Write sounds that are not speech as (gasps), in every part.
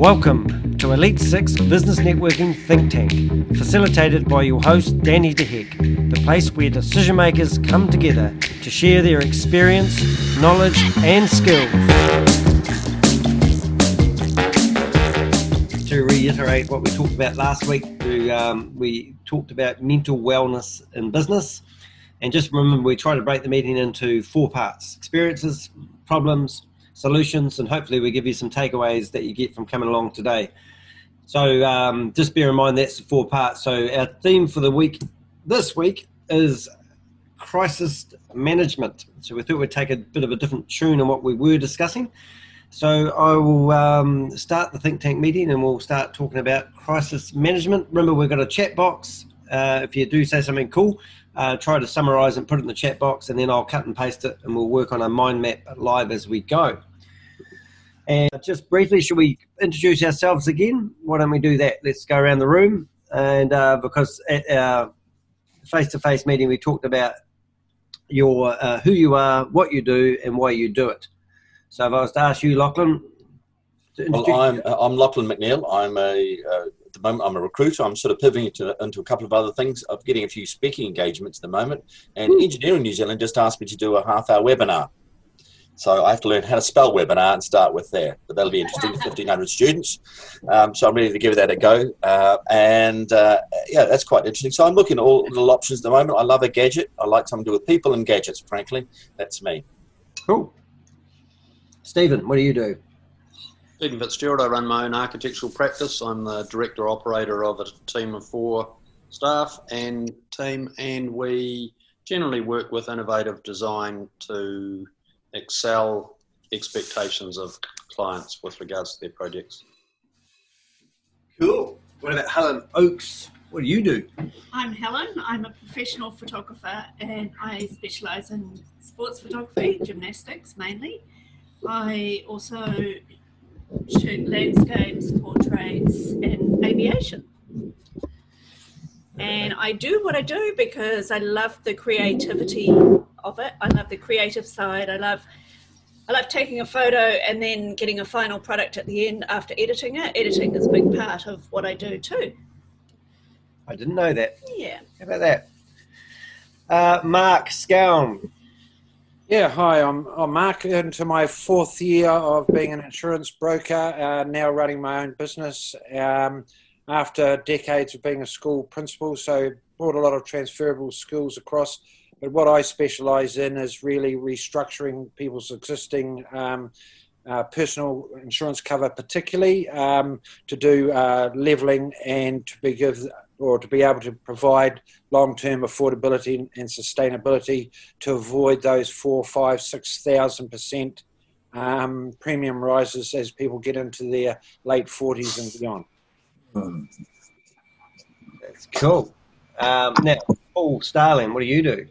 Welcome to Elite Six Business Networking Think Tank, facilitated by your host Danny DeHeck, the place where decision makers come together to share their experience, knowledge, and skills. To reiterate what we talked about last week, we, um, we talked about mental wellness in business. And just remember, we try to break the meeting into four parts experiences, problems, solutions, and hopefully we give you some takeaways that you get from coming along today. So um, just bear in mind that's the four parts. So our theme for the week this week is crisis management. So we thought we'd take a bit of a different tune on what we were discussing. So I will um, start the think tank meeting and we'll start talking about crisis management. Remember, we've got a chat box. Uh, if you do say something cool, uh, try to summarize and put it in the chat box, and then I'll cut and paste it, and we'll work on a mind map live as we go. And just briefly, should we introduce ourselves again? Why don't we do that? Let's go around the room. And uh, because at our face-to-face meeting, we talked about your uh, who you are, what you do, and why you do it. So if I was to ask you, Lachlan, well, I'm I'm Lachlan McNeil. I'm a uh, at the moment I'm a recruiter. I'm sort of pivoting into, into a couple of other things. I'm getting a few speaking engagements at the moment, and Ooh. Engineering New Zealand just asked me to do a half-hour webinar so I have to learn how to spell webinar and start with there. But that'll be interesting, 1,500 students. Um, so I'm ready to give that a go. Uh, and uh, yeah, that's quite interesting. So I'm looking at all little options at the moment. I love a gadget. I like something to do with people and gadgets, frankly. That's me. Cool. Stephen, what do you do? Stephen Fitzgerald. I run my own architectural practice. I'm the director operator of a team of four staff and team, and we generally work with innovative design to excel expectations of clients with regards to their projects. Cool. What about Helen Oakes? What do you do? I'm Helen. I'm a professional photographer and I specialise in sports photography, gymnastics mainly. I also shoot landscapes, portraits, and aviation. And I do what I do because I love the creativity of it. I love the creative side. I love I love taking a photo and then getting a final product at the end after editing it. Editing is a big part of what I do too. I didn't know that. Yeah. How about that? Uh, Mark Scown. Yeah, hi, I'm, I'm Mark, into my fourth year of being an insurance broker, uh, now running my own business um, after decades of being a school principal. So, brought a lot of transferable skills across but what I specialise in is really restructuring people's existing um, uh, personal insurance cover, particularly um, to do uh, levelling and to be give, or to be able to provide long-term affordability and sustainability to avoid those four, five, six thousand percent um, premium rises as people get into their late forties and beyond. That's cool. Um, now, Paul Starling, what do you do?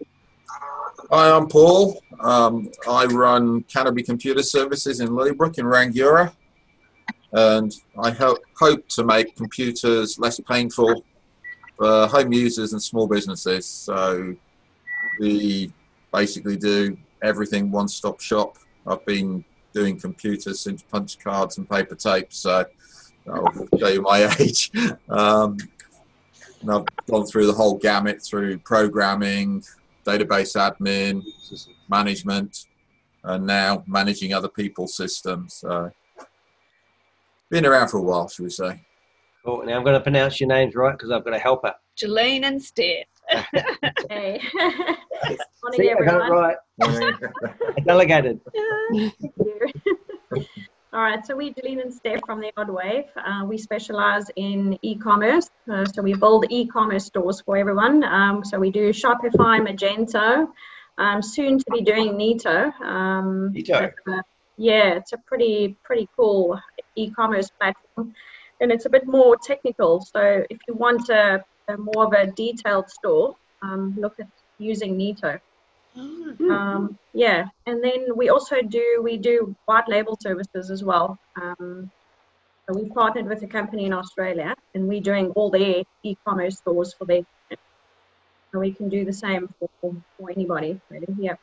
Hi, I'm Paul. Um, I run Canopy Computer Services in Lilybrook in Rangiora, and I help, hope to make computers less painful for home users and small businesses. So we basically do everything one-stop shop. I've been doing computers since punch cards and paper tape, so I'll show you my (laughs) age. Um, and I've gone through the whole gamut through programming, database admin, management, and now managing other people's systems. Uh, been around for a while, should we say? Cool. Now I'm going to pronounce your names right because I've got a helper. Jolene and Steph. (laughs) hey. (laughs) Morning, See, everyone. I got it right. (laughs) Delegated. All right, so we're Jolene and Steph from the Odd Wave. Uh, we specialize in e-commerce. Uh, so we build e-commerce stores for everyone. Um, so we do Shopify, Magento, um, soon to be doing Neto. Um, Neto. Uh, yeah, it's a pretty pretty cool e-commerce platform, and it's a bit more technical. So if you want a, a more of a detailed store, um, look at using Neto. Mm-hmm. Um, yeah, and then we also do we do white label services as well. Um, so we partnered with a company in Australia, and we're doing all their e-commerce stores for their. So we can do the same for, for anybody, really. Yeah.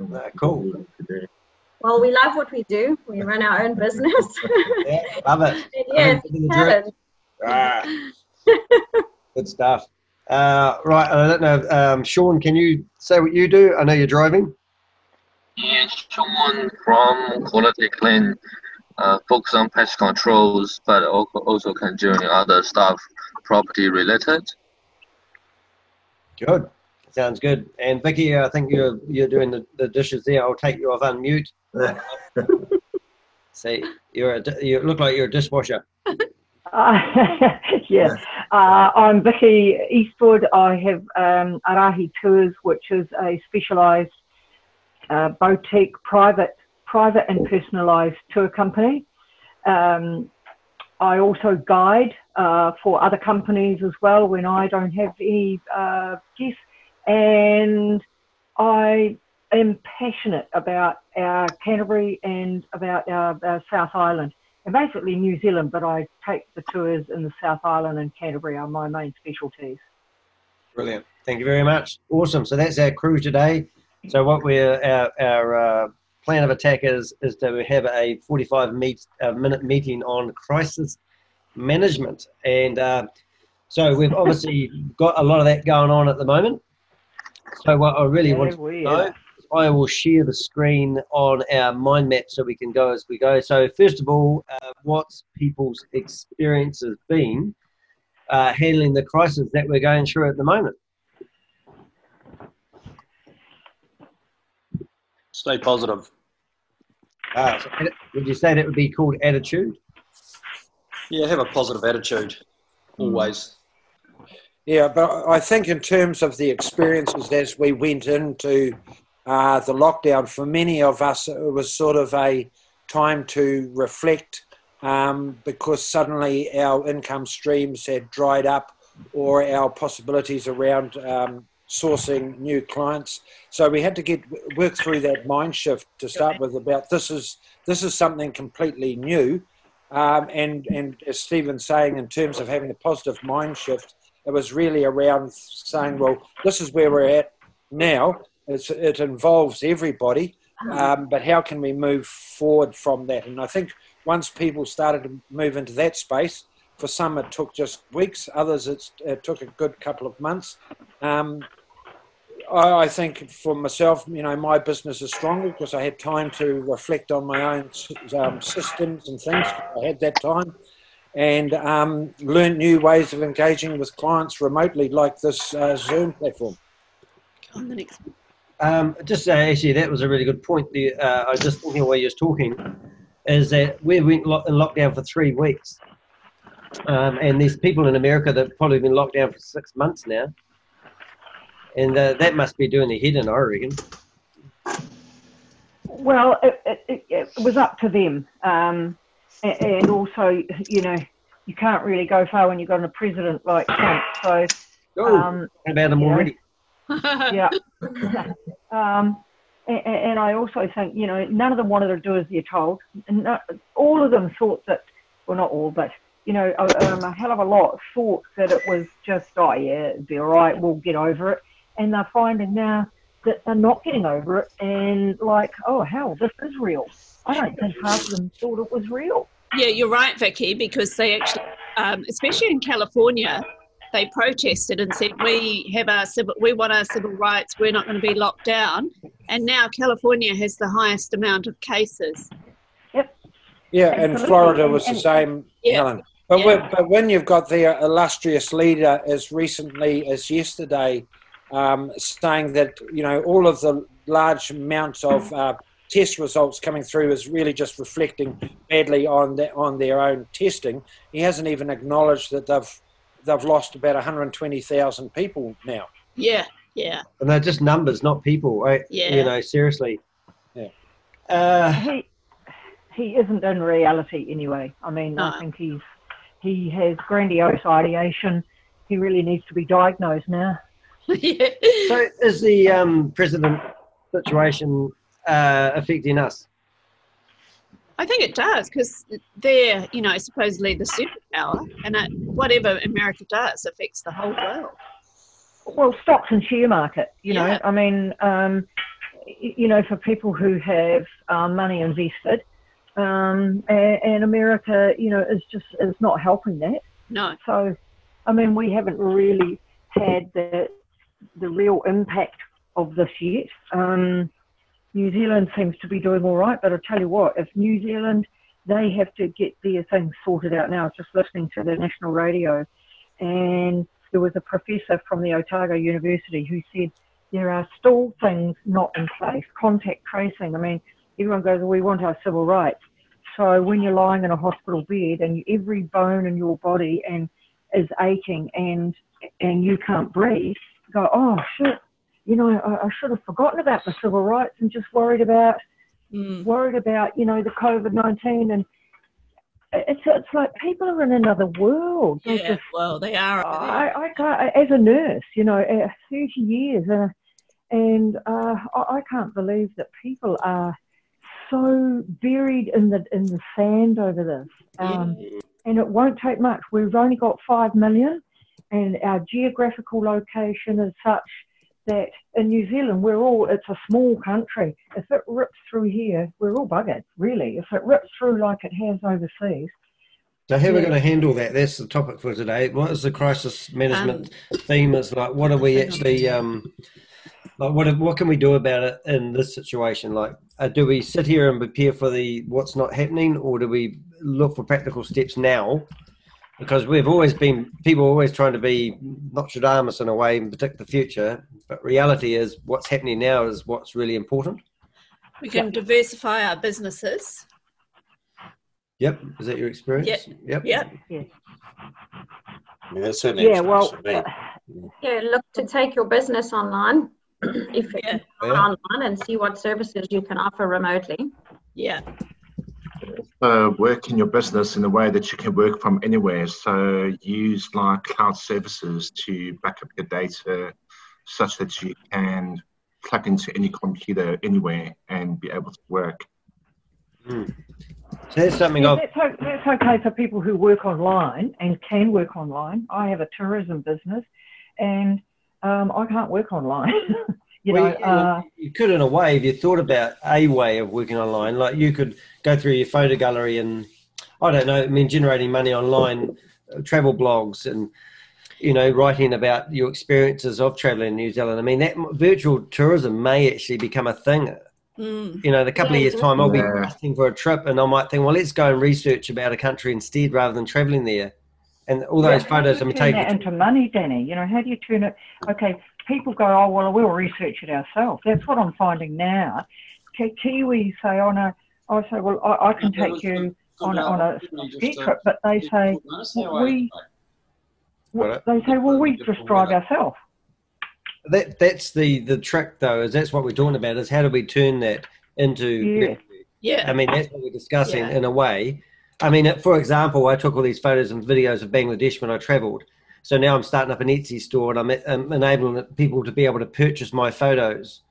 Uh, cool. Well, we love what we do. We run our own business. (laughs) Yeah, love it. (laughs) And yes, Coming to talent. Ah, (laughs) good stuff. Uh, right, I don't know. Um, Sean, can you say what you do? I know you're driving. Yeah, Sean from Quality Clean, uh, focus on pest controls, but al- also can join other stuff property related. Good. Sounds good. And Vicky, I think you're you're doing the, the dishes there. I'll take you off unmute. (laughs) See, you're a, you look like you're a dishwasher. (laughs) Uh, (laughs) yeah, uh, I'm Vicky Eastwood. I have um, Arahi Tours, which is a specialised uh, boutique private, private and personalised tour company. Um, I also guide uh, for other companies as well when I don't have any uh, guests, and I am passionate about our Canterbury and about our, our South Island and basically New Zealand, but I take the tours in the South Island and Canterbury are my main specialties. Brilliant. Thank you very much. Awesome. So that's our crew today. So what we're our, our uh, plan of attack is is to have a 45 meet, uh, minute meeting on crisis management, and uh, so we've obviously got a lot of that going on at the moment. So what I really want to know, I will share the screen on our mind map so we can go as we go. So first of all, uh, what's people's experiences been uh, handling the crisis that we're going through at the moment? Stay positive. Uh, so would you say that would be called attitude? Yeah, have a positive attitude. Always. Yeah, but I think in terms of the experiences as we went into uh, the lockdown, for many of us, it was sort of a time to reflect um, because suddenly our income streams had dried up or our possibilities around um, sourcing new clients. So we had to get work through that mind shift to start with about this is this is something completely new. Um, and and as Stephen's saying, in terms of having a positive mind shift, it was really around saying, well, this is where we're at now. It's, it involves everybody, um, but how can we move forward from that? And I think once people started to move into that space, for some it took just weeks, others it's, it took a good couple of months. Um, I, I think for myself, you know, my business is stronger because I had time to reflect on my own um, systems and things. I had that time and um, learned new ways of engaging with clients remotely, like this uh, Zoom platform. On the next one. Um, just uh, actually, that was a really good point. The, uh, I was just thinking while you was talking, is that we went lo- in lockdown for three weeks, um, and there's people in America that have probably been locked down for six months now, and uh, that must be doing their head in, I reckon. Well, it, it, it, was up to them. Um, a- and also, you know, you can't really go far when you've got a president like Trump. So, Oh, um, about them yeah. already. Yeah. (laughs) um, and, and I also think, you know, none of them wanted to do as they're told. And no, all of them thought that, well, not all, but, you know, a, um, a hell of a lot thought that it was just, oh, yeah, it'd be all right, we'll get over it. And they're finding now that they're not getting over it and like, oh, hell, this is real. I don't think half of them thought it was real. Yeah, you're right, Vicky, because they actually, um, especially in California, they protested and said we have our civil, we want our civil rights. We're not going to be locked down. And now California has the highest amount of cases. Yep. Yeah, and Florida was the same, Yeah. Helen. But, Yeah. when, but when you've got their illustrious leader as recently as yesterday um, saying that, you know, all of the large amounts of uh, test results coming through is really just reflecting badly on, the, on their own testing, he hasn't even acknowledged that they've, they've lost about 120,000 people now. Yeah, yeah. And they're just numbers, not people. Right? Yeah. You know, seriously. Yeah. Uh, he he isn't in reality anyway. I mean, No. I think he's he has grandiose ideation. He really needs to be diagnosed now. yeah. (laughs) so is the um, president situation uh, affecting us? I think it does because they're, you know, supposedly the superpower, and it, whatever America does affects the whole world. Well, stocks and share market. You know, Yeah. I mean, um, you know, for people who have um, money invested, um, and, and, America, you know, is just is not helping that. No. So, I mean, we haven't really had the the real impact of this yet. Um, New Zealand seems to be doing all right, but I tell you what, if New Zealand they have to get their things sorted out now. I was just listening to the national radio, and there was a professor from the Otago University who said there are still things not in place. Contact tracing. I mean, everyone goes, well, we want our civil rights. So when you're lying in a hospital bed and every bone in your body and is aching and and you can't breathe, go, oh shit, you know, I, I should have forgotten about the civil rights and just worried about mm. worried about you know the COVID nineteen and it's it's like people are in another world. They're yeah, just, well, they are. I, I can't, as a nurse, you know, thirty years, uh, and uh, I, I can't believe that people are so buried in the in the sand over this. Um, yeah. And it won't take much. We've only got five million, and our geographical location is such that in New Zealand we're all it's a small country. If it rips through here, we're all buggered, really. If it rips through like it has overseas. So how are we going to handle that? That's the topic for today. What is the crisis management um, theme? Is like what are we actually um, like what what can we do about it in this situation? Like, uh, do we sit here and prepare for the what's not happening, or do we look for practical steps now because we've always been people always trying to be Nostradamus in a way and predict the future, but reality is what's happening now is what's really important. We can yep. diversify our businesses. Yep, is that your experience? Yep. Yep. Yep. Yeah, that's certainly yeah. Well, uh, yeah. Look to take your business online (clears throat) if yeah. yeah. online and see what services you can offer remotely. Yeah uh, work in your business in a way that you can work from anywhere. So use like cloud services to back up your data such that you can plug into any computer anywhere and be able to work. Mm. So there's something yeah, that's, that's okay for people who work online and can work online. I have a tourism business and um, I can't work online. (laughs) you well, know, uh, you could in a way if you thought about a way of working online, like you could go through your photo gallery and I don't know, I mean, generating money online, uh, travel blogs and you know, writing about your experiences of traveling in New Zealand. I mean, that virtual tourism may actually become a thing. Mm. You know, in a couple yeah, of years' time, I'll be asking for a trip, and I might think, well, let's go and research about a country instead rather than traveling there. And all those yeah, photos I'm taking into money, Danny. You know, how do you turn it? Okay, people go, oh well, we'll research it ourselves. That's what I'm finding now. Kiwis say, oh no, I say, well, I, I can take you on, on a ski trip, but they say, well, we, they say, well, we just drive ourselves. That that's the the trick though. Is that's what we're talking about. Is how do we turn that into? Yeah. Yeah. I mean, that's what we're discussing yeah. in a way. I mean, for example, I took all these photos and videos of Bangladesh when I travelled. So now I'm starting up an Etsy store and I'm, I'm enabling people to be able to purchase my photos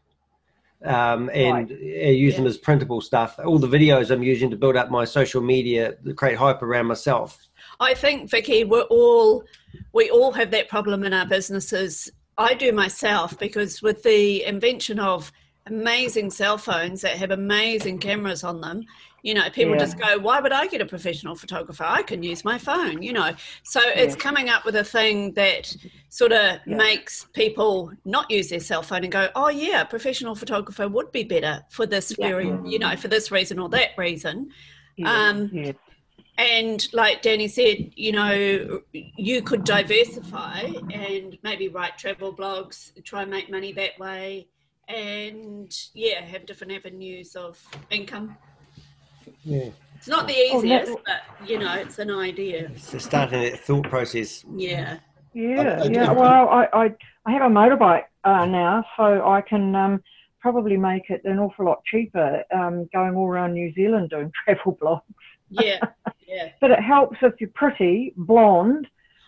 um, and right. use yeah. them as printable stuff. All the videos I'm using to build up my social media, to create hype around myself. I think, Vicky, we're all we all have that problem in our businesses. I do myself because with the invention of amazing cell phones that have amazing cameras on them, you know, people yeah. just go, why would I get a professional photographer? I can use my phone, you know. So yeah. it's coming up with a thing that sort of yeah. makes people not use their cell phone and go, oh, yeah, a professional photographer would be better for this very, you know, for this reason or that reason. Um, and like Danny said, you know, you could diversify and maybe write travel blogs, try and make money that way, and yeah, have different avenues of income. Yeah. It's not the oh, easiest, oh, but you know, it's an idea. It's starting that thought process. Yeah. Yeah, yeah. Well, I, I, I have a motorbike uh, now, so I can um, probably make it an awful lot cheaper um, going all around New Zealand doing (laughs) travel blogs. Yeah, (laughs) yeah. but it helps if you're pretty, blonde,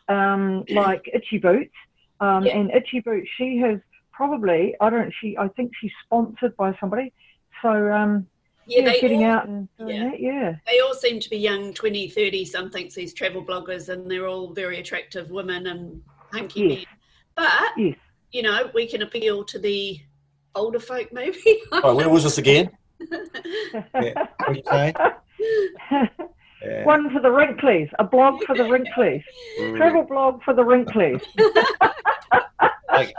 um, (clears throat) like Itchy Boots. Um, yeah. And Itchy Boots, she has probably, I don't, she, I think she's sponsored by somebody. So um, yeah, yeah, they getting all, out and yeah. That, yeah. They all seem to be young 20, 30 somethings, these travel bloggers, and they're all very attractive women and hunky yes. men. But, yes. you know, we can appeal to the older folk, maybe. Oh, where was this again? (laughs) Yeah. What? (laughs) Yeah. One for the Wrinklies, a blog for the Wrinklies, Mm. travel blog for the Wrinklies. (laughs) Okay.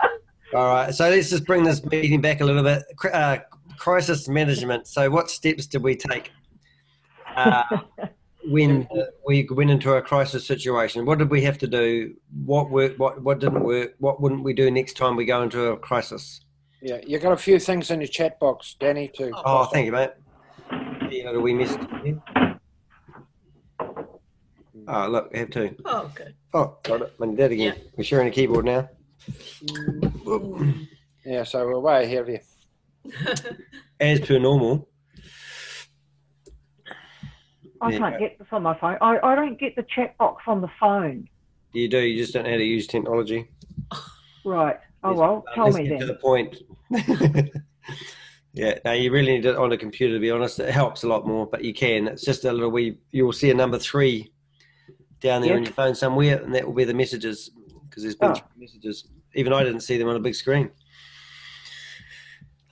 All right. So let's just bring this meeting back a little bit. Uh, crisis management. So, what steps did we take uh, (laughs) when we went into a crisis situation? What did we have to do? What worked? What what didn't work? What wouldn't we do next time we go into a crisis? Yeah, you got a few things in your chat box, Danny, too. Oh, thank you, mate. You know, we missed. Oh, look, I have two. oh, good. Oh, got it. I did that again. We're sharing a keyboard now. (coughs) Yeah, so we're way ahead of you. As per normal. I can't get this on my phone. I, I don't get the chat box on the phone. You do. You just don't know how to use technology. Right. Oh Yes, well, tell me get to the point. (laughs) yeah, no, you really need it on a computer to be honest. It helps a lot more, but you can. It's just a little wee. You'll see a number three down there on your phone somewhere, and that will be the messages because there's been Oh. messages. Even I didn't see them on a big screen.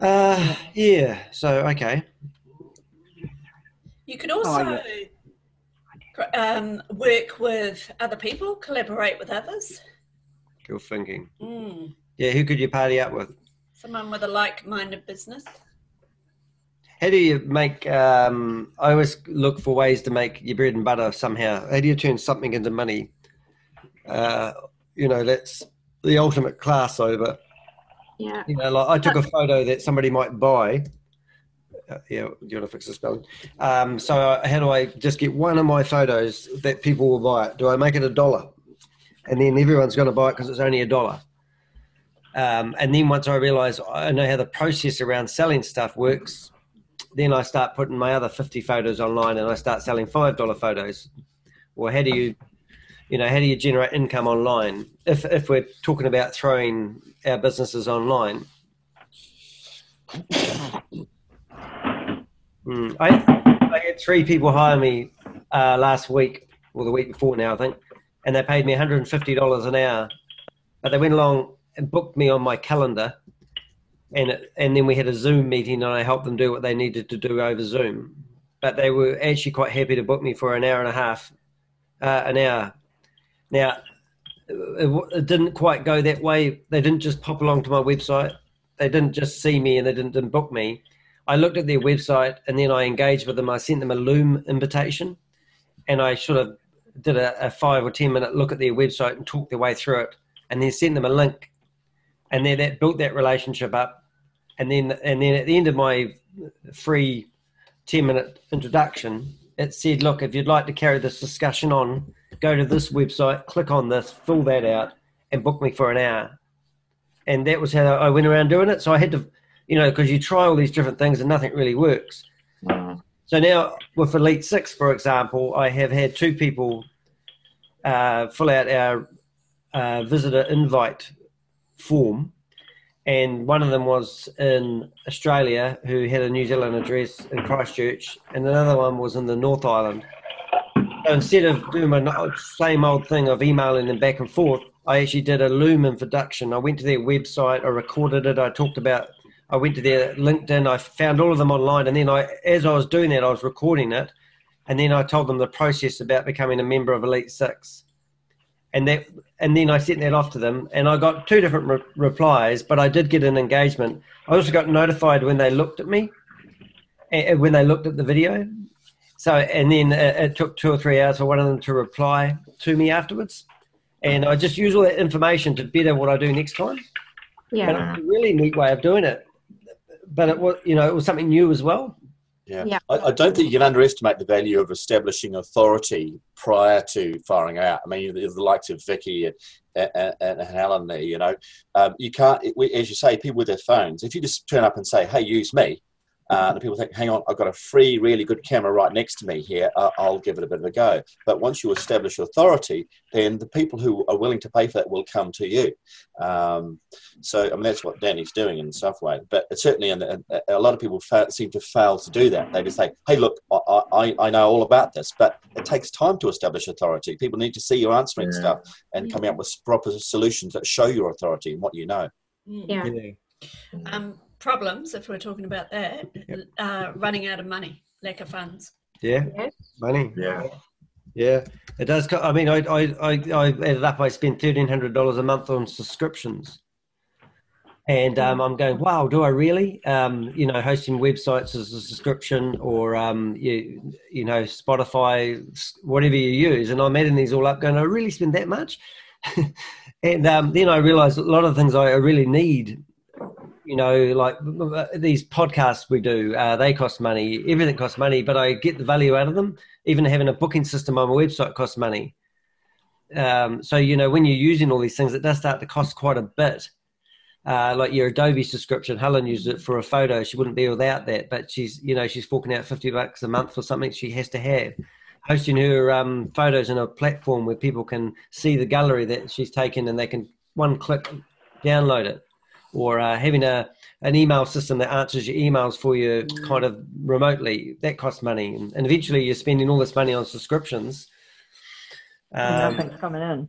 Uh, yeah. So okay. You could also Oh, um, work with other people, collaborate with others. Good thinking. Mm. Yeah. Who could you party up with? Someone with a like-minded business. How do you make? Um, I always look for ways to make your bread and butter somehow. How do you turn something into money? Uh, you know, that's the ultimate class over. Yeah. You know, like I took a photo that somebody might buy. Uh, yeah, do you want to fix the spelling? Um, so uh, how do I just get one of my photos that people will buy it? Do I make it a dollar, and then everyone's going to buy it because it's only a dollar? Um, and then once I realise I know how the process around selling stuff works, then I start putting my other 50 photos online and I start selling $5 photos. Well, how do you, you know, how do you generate income online? If, if we're talking about throwing our businesses online. Mm, I, I had three people hire me uh, last week, or the week before now, I think, and they paid me $150 an hour. But they went along and booked me on my calendar and and then we had a Zoom meeting, and I helped them do what they needed to do over Zoom. But they were actually quite happy to book me for an hour and a half, uh, an hour. Now, it, it didn't quite go that way. They didn't just pop along to my website. They didn't just see me and they didn't, didn't book me. I looked at their website and then I engaged with them. I sent them a Loom invitation, and I sort of did a, a five or ten minute look at their website and talked their way through it, and then sent them a link, and then that built that relationship up and then and then at the end of my free 10 minute introduction it said look if you'd like to carry this discussion on go to this website click on this fill that out and book me for an hour. And that was how i went around doing it. So i had to you know because you try all these different things and nothing really works. So now with elite six for example i have had two people uh, fill out our uh, visitor invite form. And one of them was in Australia who had a New Zealand address in Christchurch, and another one was in the North Island. So instead of doing my same old thing of emailing them back and forth, I actually did a Loom introduction. I went to their website, I recorded it, I talked about, I went to their LinkedIn, I found all of them online, and then I, as I was doing that, I was recording it, and then I told them the process about becoming a member of Elite Six and that and then I sent that off to them, and I got two different re- replies, but I did get an engagement. I also got notified when they looked at me, and when they looked at the video. So and then it, it took two or three hours for one of them to reply to me afterwards, and I just use all that information to better what I do next time. And Yeah. it's a really neat way of doing it, but it was you know it was something new as well. Yeah. Yeah. I, I don't think you can underestimate the value of establishing authority prior to firing out. I mean, the, the likes of Vicky and, and, and Helen there, you know, um, you can't, it, we- as you say, people with their phones, if you just turn up and say, hey, use me, uh, and people think, hang on, I've got a free, really good camera right next to me here, uh, I'll give it a bit of a go. But once you establish authority, then the people who are willing to pay for that will come to you. Um, so, I mean, that's what Danny's doing in some way. But it's certainly, and a lot of people fa- seem to fail to do that. They just say, hey, look, I, I, I know all about this, but it takes time to establish authority. People need to see you answering Yeah. stuff and coming up with proper solutions that show your authority and what you know. Mm. Yeah. Yeah. Um, problems, if we're talking about that, uh, running out of money, lack of funds. Yeah, Yes. money. Yeah. Yeah, it does. co- I mean, I I I, I added up. I spend thirteen hundred dollars a month on subscriptions, and um, I'm going, wow, do I really? Um, you know, hosting websites as a subscription, or um, you you know, Spotify, whatever you use, and I'm adding these all up, going, I really spend that much, (laughs) and um, then I realised a lot of things I really need. You know, like these podcasts we do, uh, they cost money. Everything costs money, but I get the value out of them even having a booking system on my website costs money. Um, so you know when you're using all these things, it does start to cost quite a bit. Uh, like your Adobe subscription, Helen used it for a photo. She wouldn't be without that, but she's you know she's forking out fifty bucks a month for something she has to have. Hosting her um, photos in a platform where people can see the gallery that she's taken and they can one click download it, or uh, having a an email system that answers your emails for you kind of remotely that costs money and, and eventually you're spending all this money on subscriptions um, Nothing's coming in.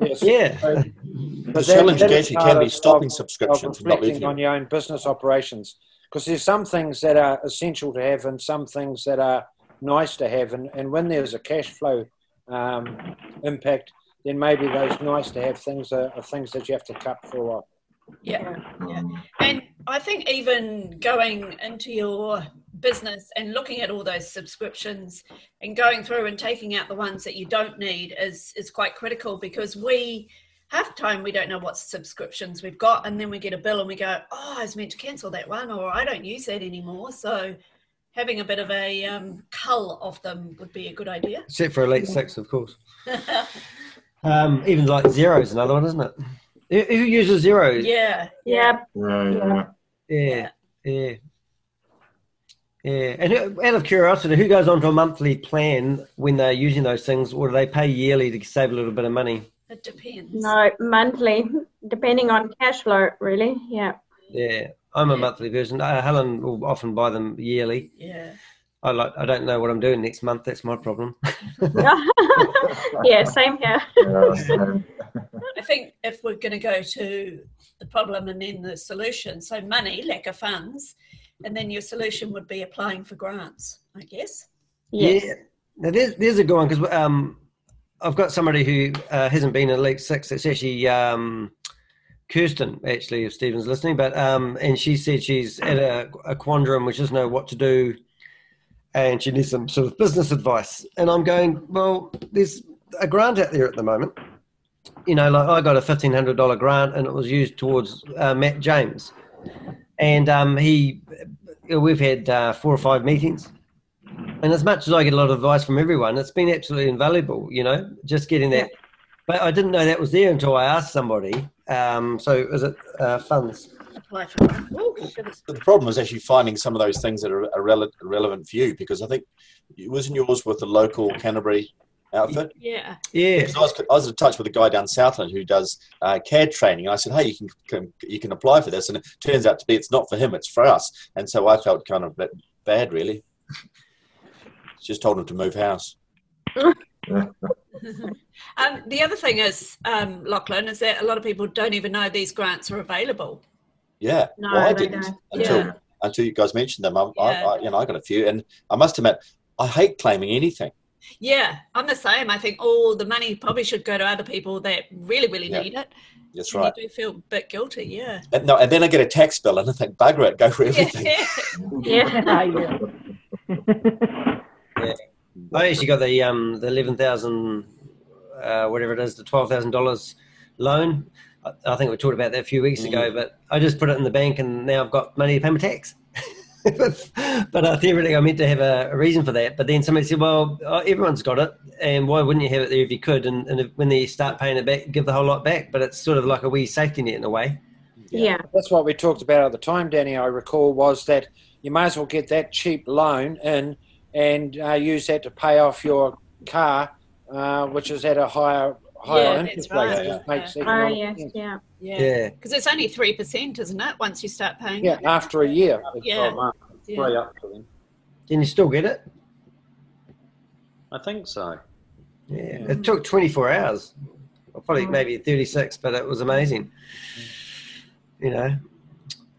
Yes. yeah (laughs) The that- challenge that is actually can be stopping of- subscriptions of from not reflecting leaving. on your own business operations because there's some things that are essential to have and some things that are nice to have and, and when there's a cash flow um, impact then maybe those nice to have things are, are things that you have to cut for a while Yeah. Yeah. Mm. And I think even going into your business and looking at all those subscriptions and going through and taking out the ones that you don't need is is quite critical because we half the time we don't know what subscriptions we've got and then we get a bill and we go, Oh, I was meant to cancel that one or I don't use that anymore. So having a bit of a um, cull of them would be a good idea. except for elite six of course (laughs) um, even like Xero's another one isn't it who, who uses Xeros yeah. Yeah. Yeah, yeah. yeah yeah yeah and who- out of curiosity who goes onto a monthly plan when they're using those things or do they pay yearly to save a little bit of money It depends. No, monthly, depending on cash flow, really. Yeah. Yeah, I'm a monthly person. Uh, Helen will often buy them yearly. Yeah. I like. I don't know what I'm doing next month. That's my problem. (laughs) yeah, same here. (laughs) I think if we're going to go to the problem and then the solution, so money, lack of funds, and then your solution would be applying for grants, I guess. Yes. Yeah. Now there's there's a good one because um, I've got somebody who uh, hasn't been in Elite Six. It's actually um, Kirsten, actually, if Stephen's listening. But um, and she said she's at a, a quandrum, which doesn't know what to do, and she needs some sort of business advice. And I'm going, well, there's a grant out there at the moment. You know, like I got a fifteen hundred dollar grant, and it was used towards uh, Matt James, and um, he, we've had uh, four or five meetings. And as much as I get a lot of advice from everyone, it's been absolutely invaluable, you know, just getting that. But I didn't know that was there until I asked somebody. Um, so is it uh, funds? Apply for grant. Oh, shivers. But the problem is actually finding some of those things that are, are rele- relevant for you because I think it wasn't yours with the local Canterbury outfit? Yeah. Yeah. Because I was, I was in touch with a guy down Southland who does uh, CAD training, and I said, "Hey, you can, can you can apply for this," and it turns out to be it's not for him, it's for us. And so I felt kind of bad, really. (laughs) Just told him to move house. (laughs) Um, the other thing is, um, Lachlan, is that a lot of people don't even know these grants are available. Yeah, No, well, I didn't don't. until Yeah. until you guys mentioned them. I, I, Yeah. I, you know, I got a few, and I must admit, I hate claiming anything. Yeah, I'm the same. I think, oh, the money probably should go to other people that really, really Yeah. need it. That's And right. You do feel a bit guilty, yeah. And, no, and then I get a tax bill, and I think, bugger it, go for everything. (laughs) Yeah. (laughs) Yeah. yeah. I actually got the um, the eleven thousand, uh, whatever it is, the twelve thousand dollars loan. I, I think we talked about that a few weeks ago, but I just put it in the bank, and now I've got money to pay my tax. (laughs) but uh, theoretically, I meant to have a, a reason for that. But then somebody said, "Well, uh, everyone's got it, and why wouldn't you have it there if you could?" And, and if, when they start paying it back, give the whole lot back. But it's sort of like a wee safety net in a way. Yeah. That's what we talked about at the time, Danny. I recall was that you may as well get that cheap loan in and uh, use that to pay off your car, uh, which is at a higher higher Yeah, interest that's right. rate. It makes Oh, economic yes. sense. Yeah. Yeah. Yeah. Because it's only 3%, isn't it, once you start paying? Yeah, after a year. Yeah. 12 months. Yeah. Way up to them. Can you still get it? I think so. Yeah, it took 24 hours, or probably Mm. maybe 36, but it was amazing. You know,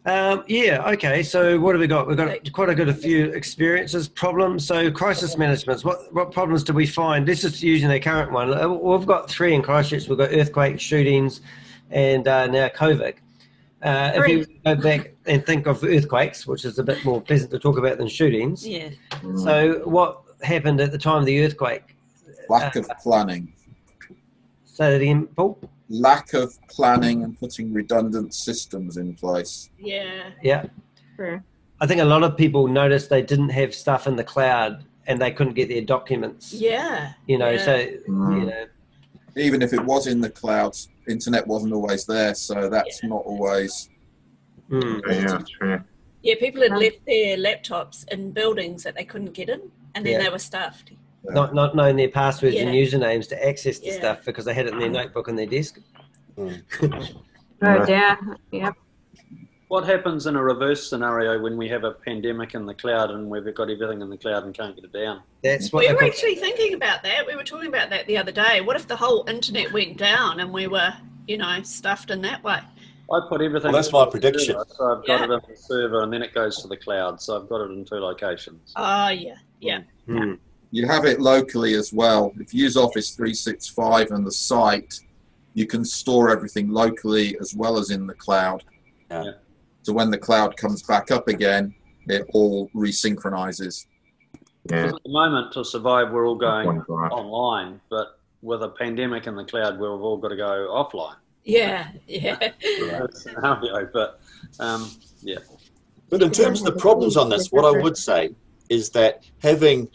Um, yeah, okay. So what have we got? We've got quite a good a few experiences, problems. So crisis management. What what problems do we find? This is using the current one. Uh, We've got three in Christchurch. We've got earthquakes, shootings, and uh, now COVID. Uh, if you go back and think of earthquakes, which is a bit more pleasant to talk about than shootings. Yeah. So what happened at the time of the earthquake? Lack of planning. Say that again, Paul. Lack of planning and putting redundant systems in place. Yeah. Yeah. True. I think a lot of people noticed they didn't have stuff in the cloud and they couldn't get their documents. Yeah. You know, Yeah. so you know, Even if it was in the cloud, internet wasn't always there, so that's not always. mm, Yeah, true. Yeah, people had left their laptops in buildings that they couldn't get in, and then Yeah. they were stuffed. Not not knowing their passwords and usernames to access the Yeah. stuff because they had it in their notebook on their desk. (laughs) Oh dear. Yep. What happens in a reverse scenario when we have a pandemic in the cloud and we've got everything in the cloud and can't get it down? That's what We they were call- actually thinking about that. We were talking about that the other day. What if the whole internet went down and we were, you know, stuffed in that way? I put everything. Well, that's my prediction. server, So I've got Yeah. it in the server and then it goes to the cloud. So I've got it in two locations. Oh, yeah, yeah. Hmm. You have it locally as well. If you use Office 365 and the site, you can store everything locally as well as in the cloud. Yeah. So when the cloud comes back up again, it all resynchronizes. Yeah. At the moment, to survive, we're all going online, but with a pandemic in the cloud, we've all got to go offline. Yeah, yeah. (laughs) That's scenario, but um, yeah. But in terms of the problems on this, what I would say is that having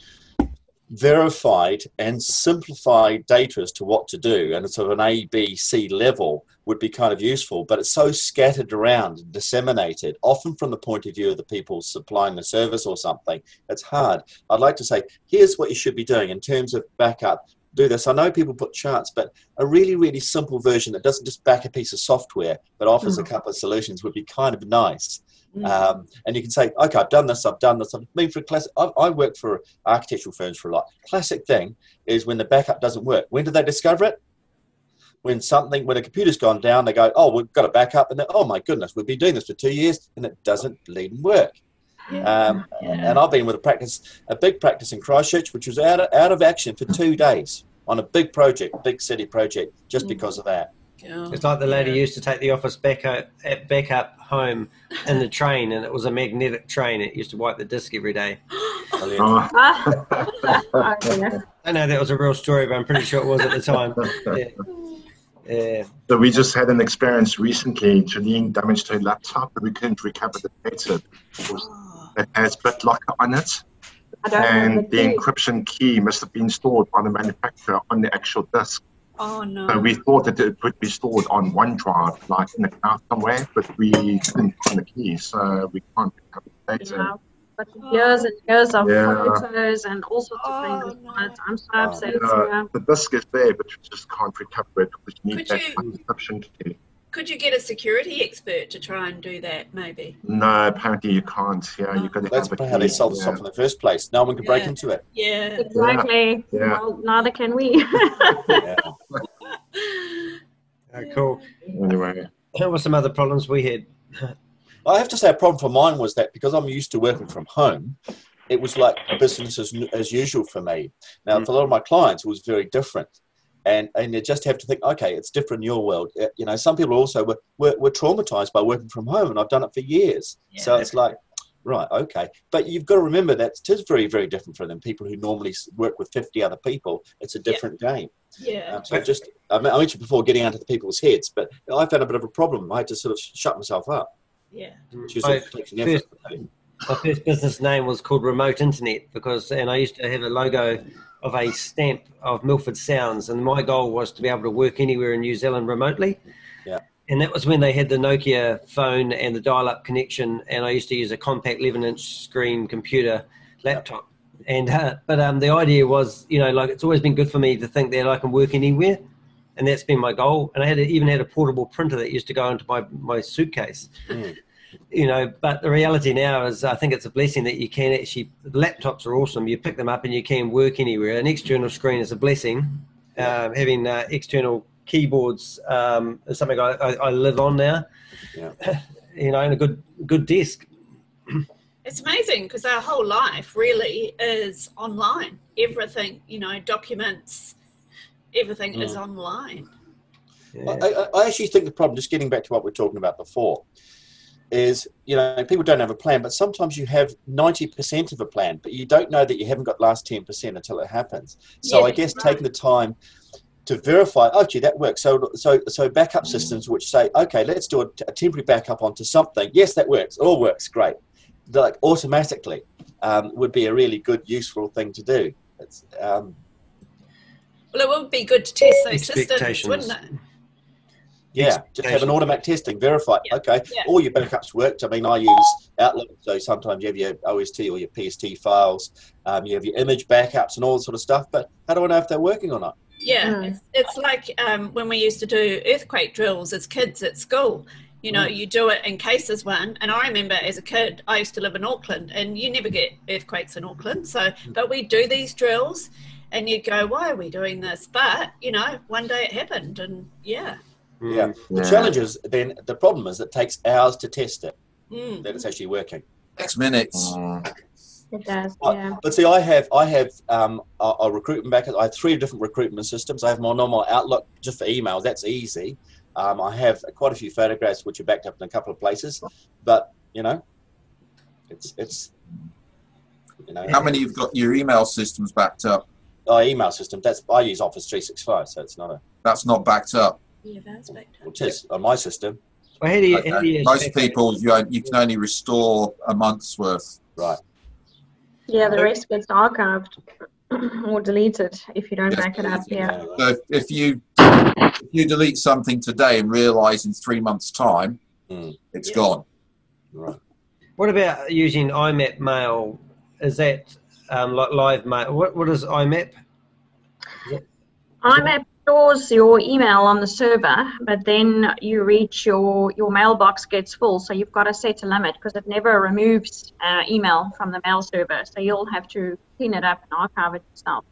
verified and simplified data as to what to do and sort of an A, B, C level would be kind of useful, but it's so scattered around and disseminated, often from the point of view of the people supplying the service or something, it's hard. I'd like to say, here's what you should be doing in terms of backup. Do this. I know people put charts, but a really, really simple version that doesn't just back a piece of software but offers a mm. couple of solutions would be kind of nice. Um, and you can say, okay, I've done this, I've done this. I mean, for classic, I, I worked for architectural firms for a lot. Classic thing is when the backup doesn't work. When do they discover it? When something, when a computer's gone down, they go, oh, we've got a backup, and then, oh my goodness, we've been doing this for two years, and it doesn't bleed and work. Um, And I've been with a practice, a big practice in Christchurch, which was out of, out of action for two days on a big project, big city project, just because of that. It's like the lady used to take the office back up, back up home in the (laughs) train, and it was a magnetic train. It used to wipe the disc every day. (gasps) Oh, Oh. I know that was a real story, but I'm pretty sure it was at the time. (laughs) Yeah. Yeah. So we just had an experience recently. Janine damaged her laptop, but we couldn't recover the data. Ah. It has BitLocker on it, I don't know and the the encryption key must have been stored by the manufacturer on the actual disk. Oh, no. So we thought that it would be stored on OneDrive, like in the cloud somewhere, but we couldn't find the key, so we can't recover the data. Yeah. But years and years of Yeah. photos and all sorts of things oh, on it. I'm so upset. Yeah, yeah. the disk is there, but we just can't recover it because you need Could that you- encryption key. Could you get a security expert to try and do that, maybe? No, apparently you can't. Yeah, you got to That's have a how they key. sold the yeah. software in the first place. No one can break into it. Yeah. Exactly. Yeah. Well, neither can we. Yeah. (laughs) Oh, cool. Anyway, What were some other problems we had? I have to say, a problem for mine was that because I'm used to working from home, it was like business as, as usual for me. Now, hmm. for a lot of my clients, it was very different. And, and you just have to think, okay, it's different in your world. Uh, You know, some people also were, were, were traumatized by working from home, and I've done it for years. So it's like, right, okay. But you've got to remember that it is very, very different for them. People who normally work with 50 other people, it's a Yeah. different game. Yeah. Um, so just, I men- I mentioned before getting under the people's heads, but I found a bit of a problem. I had to sort of shut myself up. Yeah. Which was My a my first business name was called Remote Internet because, and I used to have a logo of a stamp of Milford Sounds, and my goal was to be able to work anywhere in New Zealand remotely. Yeah. And that was when they had the Nokia phone and the dial-up connection, and I used to use a compact 11-inch screen computer laptop. And uh, but um, the idea was, you know, like it's always been good for me to think that I can work anywhere, and that's been my goal. And I had a, even had a portable printer that used to go into my my suitcase Mm. You know but the reality now is i think it's a blessing that you can actually laptops are awesome you pick them up and you can work anywhere an external screen is a blessing um, having uh, external keyboards um, is something I, I, I live on now Yeah. (laughs) you know, and a good good desk. It's amazing because our whole life really is online. Everything, you know, documents, everything is Mm. online. Yeah. I, I- I actually think the problem, just getting back to what we are talking about before, is you know people don't have a plan, but sometimes you have ninety percent of a plan, but you don't know that you haven't got last ten percent until it happens. So Yeah, I guess right. taking the time to verify, oh gee, that works. So so so backup systems which say, okay, let's do a, a temporary backup onto something. Yes, that works. All works great. Like automatically um, would be a really good, useful thing to do. It's, um, Well, it would be good to test those systems, wouldn't it? Yeah, just have an automatic testing, verify. Yeah, Okay, yeah. all your backups worked. I mean, I use Outlook, so sometimes you have your OST or your PST files, um, you have your image backups and all that sort of stuff. But how do I know if they're working or not? Yeah, Mm. it's, it's like um, when we used to do earthquake drills as kids at school. You know, you do it in case there's one. And I remember as a kid, I used to live in Auckland, and you never get earthquakes in Auckland. So, but we do these drills, and you go, "Why are we doing this?" But you know, one day it happened, and yeah, Yeah. The Yeah. challenge is then the problem is it takes hours to test it mm. that it's actually working. Six minutes. Mm. It does, But- yeah. But see, I have I have um, a, a recruitment backup. I have three different recruitment systems. I have my normal Outlook just for email. That's easy. Um, I have quite a few photographs which are backed up in a couple of places. But you know, it's it's you know How many you've got your email systems backed up? our email system. That's I use Office three six five, so it's not a That's not backed up. Yeah, that's back to it is on my system. Well, how do you, how do you Most expect- people, you, you can only restore a month's worth. Right. Yeah, the rest gets archived (clears throat) or deleted if you don't Yes, back it up. Yeah. So if, if you if you delete something today and realise in three months' time Mm. it's Yeah. gone, Right. What about using IMAP mail? Is that um, like live mail? What what is IMAP? IMAP stores your email on the server, but then you reach your your mailbox gets full, so you've got to set a limit because it never removes uh, email from the mail server. So you'll have to clean it up and archive it yourself.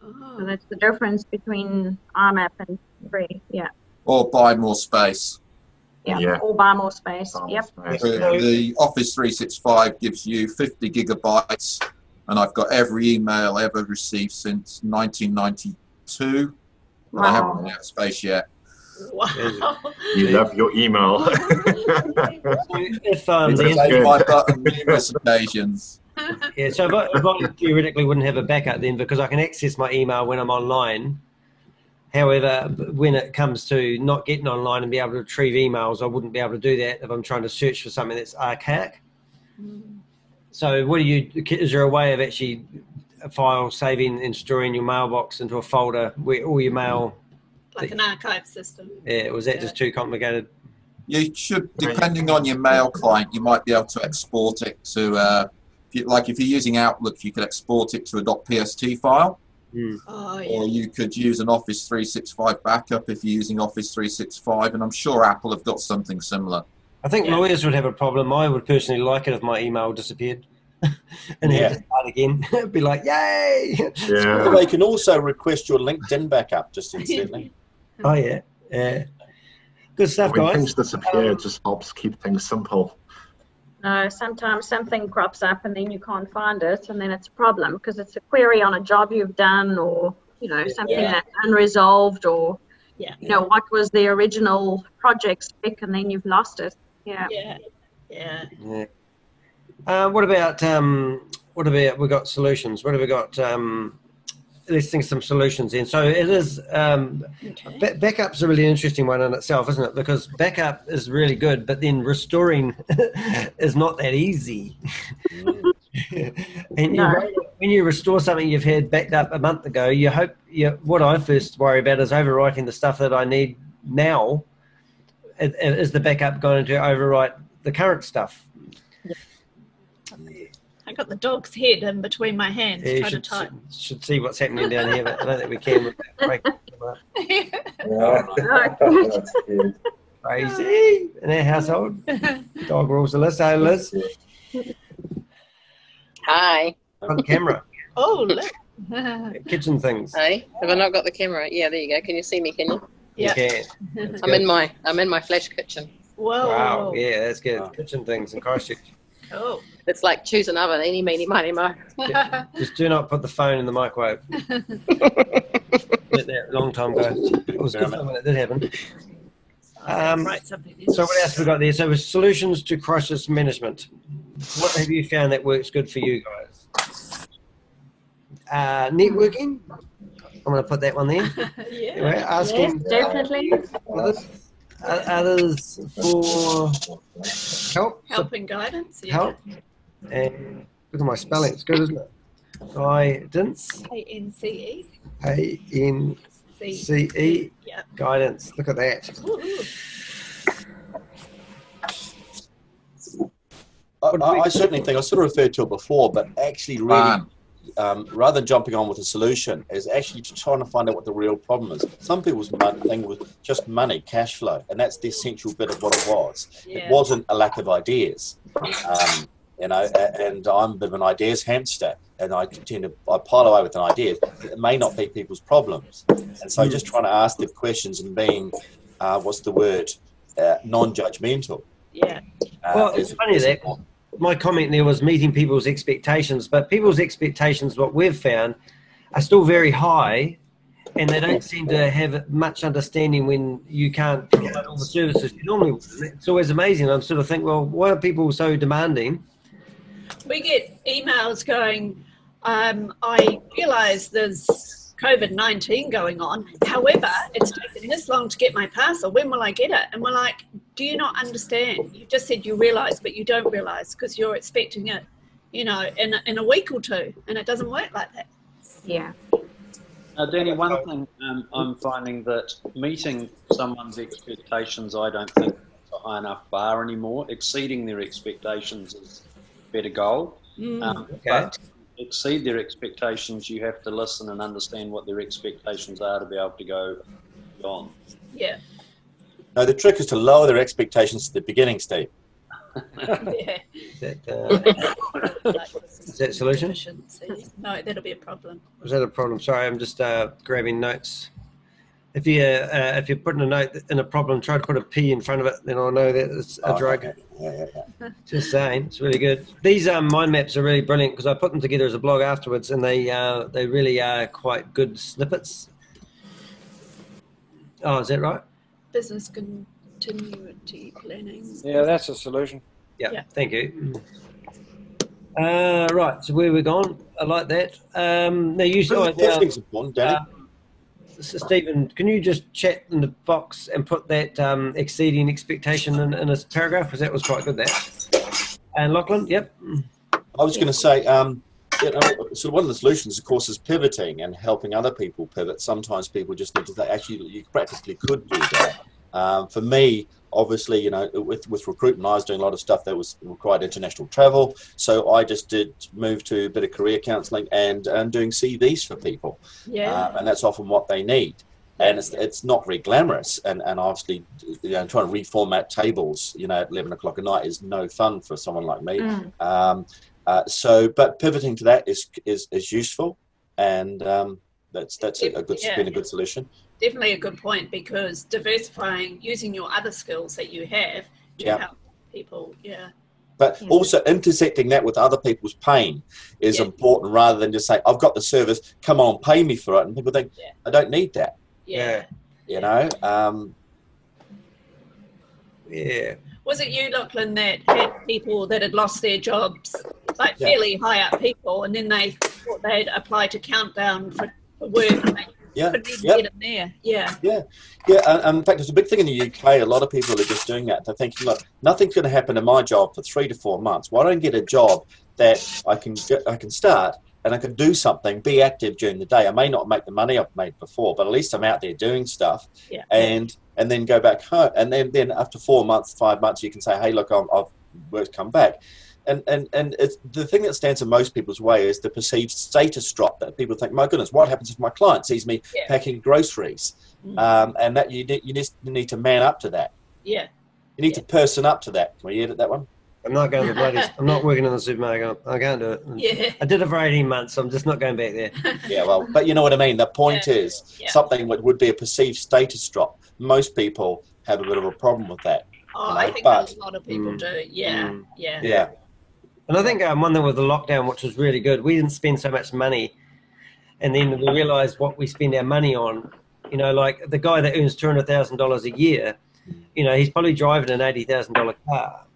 So Oh, that's the difference between IMAP and free. Yeah, or buy more space. yeah, Yeah. or buy more space. Sounds Yep. nice. The, the Office 365 gives you 50 gigabytes, and I've got every email ever received since 1992. And I haven't Wow. run out of space yet. wow. You love your email. (laughs) If um, It's the, saved good. my button (laughs) numerous occasions. yeah, so if I, if I theoretically wouldn't have a backup then because I can access my email when I'm online. However, when it comes to not getting online and be able to retrieve emails, I wouldn't be able to do that if I'm trying to search for something that's archaic. So, what do you? Is there a way of actually a file saving and storing your mailbox into a folder where all your mail? like an archive system. Yeah, was that just too complicated? You should, depending on your mail client, you might be able to export it to, uh, if you, like if you're using Outlook, you could export it to a .pst file, Oh, or you could use an Office 365 backup if you're using Office 365, and I'm sure Apple have got something similar. I think Yeah. lawyers would have a problem. I would personally like it if my email disappeared and Yeah. had to start again. (laughs) Be like, yay! (laughs) yeah. They can also request your LinkedIn backup just (laughs) instantly. Oh yeah, yeah. Good stuff, When guys. things disappear, it just helps keep things simple. No, sometimes something crops up and then you can't find it, and then it's a problem because it's a query on a job you've done, or you know something Yeah. that's unresolved, or Yeah. you know what was the original project spec, and then you've lost it. Yeah. Yeah. Yeah. Yeah. Uh, what about um, what about we got solutions? What have we got? Um, let's some solutions in. So it is um, Okay. ba- backup's a really interesting one in itself, isn't it? Because backup is really good, but then restoring (laughs) is not that easy. (laughs) and you, when you restore something you've had backed up a month ago, you hope you, what I first worry about is overwriting the stuff that I need now. Is the backup going to overwrite the current stuff? I got the dog's head in between my hands Yeah, you trying to should, type. should see what's happening down here, but I don't think we can. without breaking (laughs) them up. Crazy in our household. (laughs) Dog rules the list. Hey, Liz, Hi. on camera. oh, look. (laughs) Kitchen things. Hey, have I not got the camera? Yeah, there you go. Can you see me? Can you? You Yeah. can. I'm good. in my I'm in my flash kitchen. Whoa. Wow. Yeah, that's good. Wow. Kitchen things in Christchurch. Cool. It's like choose another, any, meeny, miny, mo. (laughs) Just do not put the phone in the microwave. (laughs) That long time ago. It was good fun when it did happen. Um, Write something in. So what else have we got there? So with solutions to crisis management. What have you found that works good for you guys? Uh, networking. I'm going to put that one there. (laughs) yeah. Anyway, asking Yes, definitely. uh, others for help, Help and guidance. Yeah. help, and look at my spelling. It's good, isn't it? Guidance. A N C E. A N C. C E. Yeah. Guidance. Look at that. Woohoo. I, I, I certainly think I sort of referred to it before, but actually, really, Fun. Um, rather than jumping on with a solution, is actually trying to find out what the real problem is. Some people's mon- thing was just money, cash flow, and that's the essential bit of what it was. Yeah. It wasn't a lack of ideas. Um, you know, and I'm a bit of an ideas hamster, and I tend to I pile away with an idea. It may not be people's problems, and so just trying to ask the questions and being, uh, what's the word, uh, non-judgmental. Yeah. Uh, Well, it's funny is that- important. My comment there was meeting people's expectations, but people's expectations, what we've found, are still very high, and they don't seem to have much understanding when you can't provide all the services you normally would. It's always amazing. I'm sort of think, well, why are people so demanding? We get emails going, um, I realise there's COVID 19 going on. However, it's taken this long to get my parcel. When will I get it? And we're like, do you not understand? You just said you realise, but you don't realise because you're expecting it, you know, in, a- in a week or two. And it doesn't work like that. Yeah. Now, Danny, one thing um, I'm finding that meeting someone's expectations, I don't think is a high enough bar anymore. Exceeding their expectations is a better goal. Mm. Um, Okay. But to exceed their expectations, you have to listen and understand what their expectations are to be able to go on. yeah. No, the trick is to lower their expectations at the beginning, Steve. (laughs) yeah. Is that, uh, (laughs) is that a solution? No, that'll be a problem. Was that a problem? Sorry, I'm just uh, grabbing notes. If you uh, if you're putting a note in a problem, try to put a P in front of it, then I'll know that it's a Oh, drug. okay. Yeah, yeah, yeah. (laughs) Just saying, it's really good. These um, mind maps are really brilliant because I put them together as a blog afterwards, and they uh, they really are quite good snippets. Oh, is that right? Business continuity planning. Yeah, that's a solution. Yeah. Yeah. Thank you. Uh, right. So where we're gone? I like that. Um, now you saw First now, thing's important, Danny. Stephen, can you just chat in the box and put that um, exceeding expectation in, in a paragraph? Because that was quite good. That. And Lachlan, yep. I was going to say, um, you know, so one of the solutions, of course, is pivoting and helping other people pivot. Sometimes people just need to think, actually, you practically could do that. Um, for me, obviously, you know, with, with recruitment, I was doing a lot of stuff that was required international travel. So I just did move to a bit of career counselling and, and doing CVs for people. Yeah. uh, and that's often what they need. And it's, it's not very glamorous, and, and obviously, you know, trying to reformat tables, you know, at eleven o'clock at night is no fun for someone like me. Mm. Um, uh, so, but pivoting to that is is, is useful, and um, that's that's a, a good Yeah. been a good solution. Definitely a good point because diversifying, using your other skills that you have to Yeah. help people. Yeah. But Yeah. also intersecting that with other people's pain is Yeah. important, rather than just say, "I've got the service, come on, pay me for it," and people think, Yeah. "I don't need that," Yeah. you know. Um, Yeah. Was it you, Lachlan, that had people that had lost their jobs, like Yeah. fairly high up people, and then they thought they'd apply to Countdown for, for work and they yeah, Yep. get there? Yeah. Yeah, yeah. And, and in fact, it's a big thing in the UK. A lot of people are just doing that. They're thinking, look, nothing's going to happen in my job for three to four months. Why don't I get a job that I can get, I can start and I can do something, be active during the day. I may not make the money I've made before, but at least I'm out there doing stuff. Yeah. And and then go back home. And then then after four months, five months, you can say, hey, look, I'm, I've worked, come back. And and and it's, the thing that stands in most people's way is the perceived status drop that people think, my goodness, what happens if my client sees me Yeah. packing groceries? Mm. um, and that you need, you just need to man up to that. Yeah. You need to person up to that. Can we edit that one? I'm not going to bloody. (laughs) I'm not working in the supermarket. I can't do it. Yeah. I did it for 18 months. So I'm just not going back there. Yeah, well, but you know what I mean. The point Yeah. is Yeah. something that would be a perceived status drop. Most people have a bit of a problem with that. Oh, you I think but a lot of people Mm. do. Yeah, Mm. yeah. yeah, And I think um, one thing with the lockdown, which was really good, we didn't spend so much money, and then we realised what we spend our money on. You know, like the guy that earns two hundred thousand dollars a year, you know, he's probably driving an eighty thousand dollar car.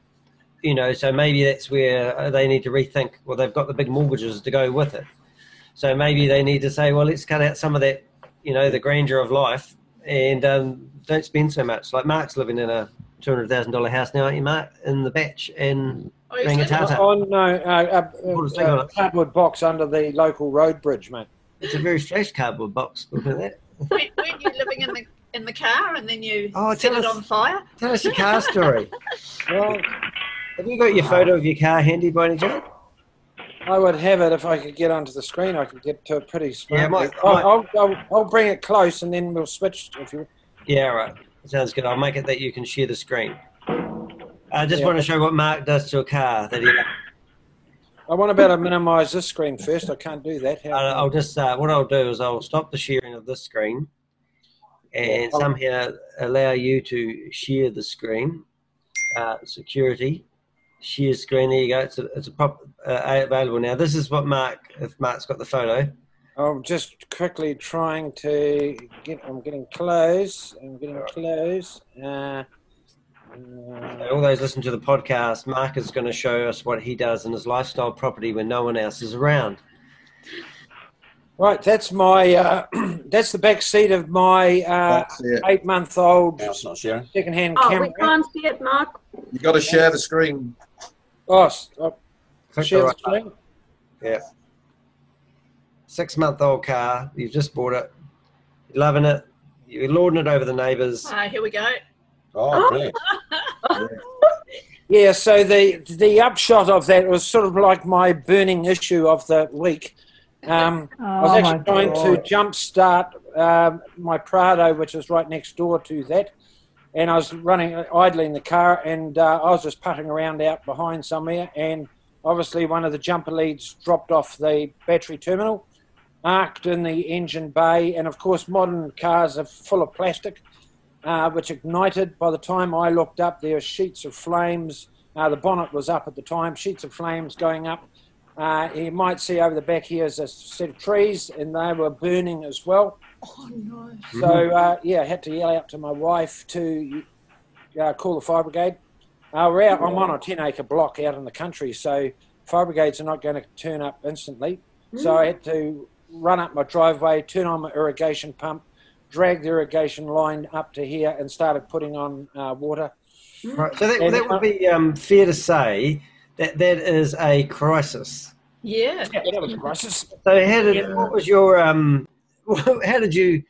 You know, so maybe that's where uh, they need to rethink. Well, they've got the big mortgages to go with it, so maybe they need to say, well, let's cut out some of that. You know, the grandeur of life, and um, don't spend so much. Like Mark's living in a two hundred thousand dollar house now, aren't you, Mark? In the batch, and Oh, Bring is it it? Tata. Oh no, uh, What uh, was uh, cardboard box under the local road bridge, mate. it's a very fresh cardboard box. Look at that. Weren't weren't you living in the in the car and then you Oh, set tell it us. on fire? Tell us your car story. (laughs) Well, Have you got your photo of your car handy by any chance? I would have it if I could get onto the screen. I could get to it pretty smartly. Yeah, I might- I I'll, might- I'll, I'll, I'll bring it close and then we'll switch. If you, Yeah, right. Sounds good. I'll make it that you can share the screen. I just Yeah. want to show what Mark does to a car. That he, I want to be able to minimise this screen first. I can't do that. How- I'll just uh, what I'll do is I'll stop the sharing of this screen, and Yeah. somehow allow you to share the screen. Uh, security, share screen. There you go. It's a, it's a prop, uh, available now. This is what Mark. If Mark's got the photo. I'm just quickly trying to get. I'm getting close. I'm getting close. Uh, uh, All those listen to the podcast, Mark is going to show us what he does in his lifestyle property when no one else is around. right, that's my. Uh, (clears throat) that's the back seat of my uh, eight-month-old now it's not sharing. second-hand Oh, camera. we can't see it, Mark. You got to share the screen. Oh, oh, share the the screen. Yeah. Six month old car. You've just bought it. You're loving it. You're lording it over the neighbours. Ah, here we go. Oh, brilliant. (laughs) Yeah, so the the upshot of that was sort of like my burning issue of the week. Um, I was Oh, actually my trying God. to jumpstart um, my Prado, which is right next door to that, and I was running idling the car, and uh, I was just putting around out behind somewhere, and obviously one of the jumper leads dropped off the battery terminal, arced in the engine bay, and of course modern cars are full of plastic uh, which ignited. By the time I looked up, there were sheets of flames. Uh, the bonnet was up at the time, sheets of flames going up. Uh, you might see over the back here is a set of trees, and they were burning as well. Oh no. So uh, yeah, I had to yell out to my wife to uh, call the fire brigade. Uh, we're out, I'm on a 10 acre block out in the country, so fire brigades are not going to turn up instantly. So I had to run up my driveway, turn on my irrigation pump, drag the irrigation line up to here, and started putting on uh, water. Right. So that, And, that would be um, fair to say that that is a crisis. Yeah. Yeah, that was a crisis. So how did what was your um (laughs) how did you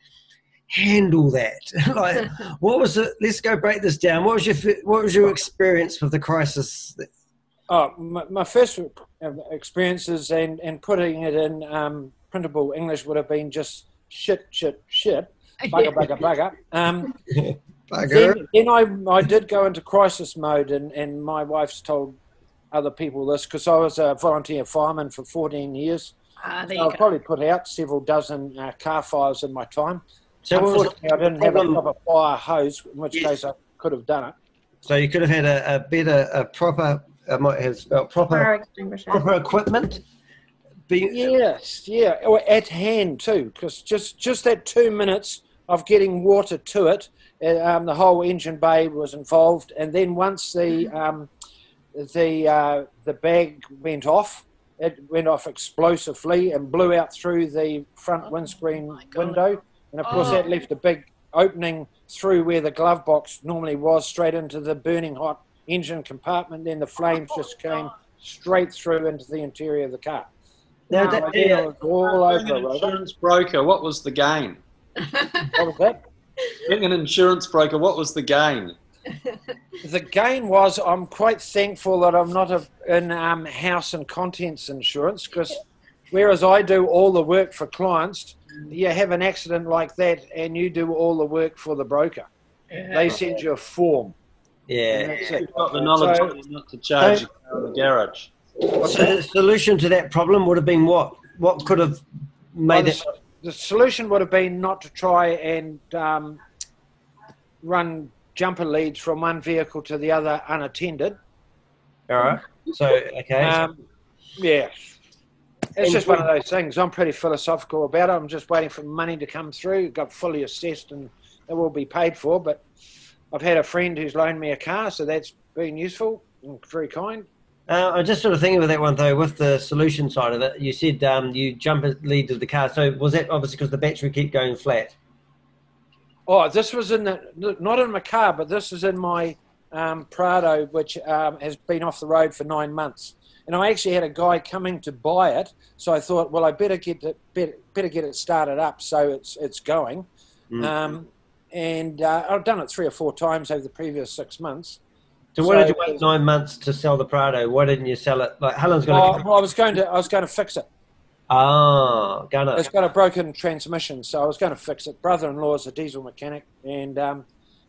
handle that? (laughs) like what was it? Let's go break this down. What was your what was your experience with the crisis? Oh, my, my first experiences and, and putting it in um, printable English would have been just shit, shit, shit, bugger, bugger, (laughs) bugger. Um, Bugger. then, then I, I did go into crisis mode, and, and my wife's told other people this because I was a volunteer fireman for 14 years. Ah, there So you I've go. probably put out several dozen uh, car fires in my time. So what was Unfortunately, I didn't have a proper fire hose, in which Yes. case I could have done it. So you could have had a, a better, a proper, I might have spelled proper, Fire proper equipment. Be, Yes, yeah, or at hand too, because just just that two minutes of getting water to it, um, the whole engine bay was involved, and then once the um, the uh, the bag went off, it went off explosively and blew out through the front windscreen my window, and of course Oh. that left a big opening through where the glove box normally was, straight into the burning hot engine compartment. Then the flames just came straight through into the interior of the car. Now Wow. that, I did, yeah, I was all Being over an it, Robert. insurance broker, what was the gain? (laughs) What was that? Being an insurance broker, what was the gain? The gain was I'm quite thankful that I'm not a, in um, house and contents insurance because whereas I do all the work for clients, you have an accident like that and you do all the work for the broker. They send you a form. yeah. You've got the knowledge So- not to charge your car in the garage. So the solution to that problem would have been what? What could have Well, made the, it? the solution would have been not to try and um, run jumper leads from one vehicle to the other unattended. All right. So okay. Um, yeah. It's just one of those things. I'm pretty philosophical about it. I'm just waiting for money to come through. Got fully assessed and it will be paid for. But I've had a friend who's loaned me a car, so that's been useful and very kind. Uh, I'm just sort of thinking with that one though, with the solution side of it. You said um, you jump lead to the car. So was that obviously because the battery kept going flat? Oh, this was in the not in my car, but this is in my um, Prado, which um, has been off the road for nine months. And I actually had a guy coming to buy it, so I thought, well, I better get it better, better get it started up so it's it's going. Mm. Um, and uh, I've done it three or four times over the previous six months. So why did you wait nine months to sell the Prado? Why didn't you sell it? Like Helen's going Oh, to. well, I was going to I was going to fix it. Ah, gunner. It's got a broken transmission, so I was going to fix it. Brother-in-law is a diesel mechanic, and um,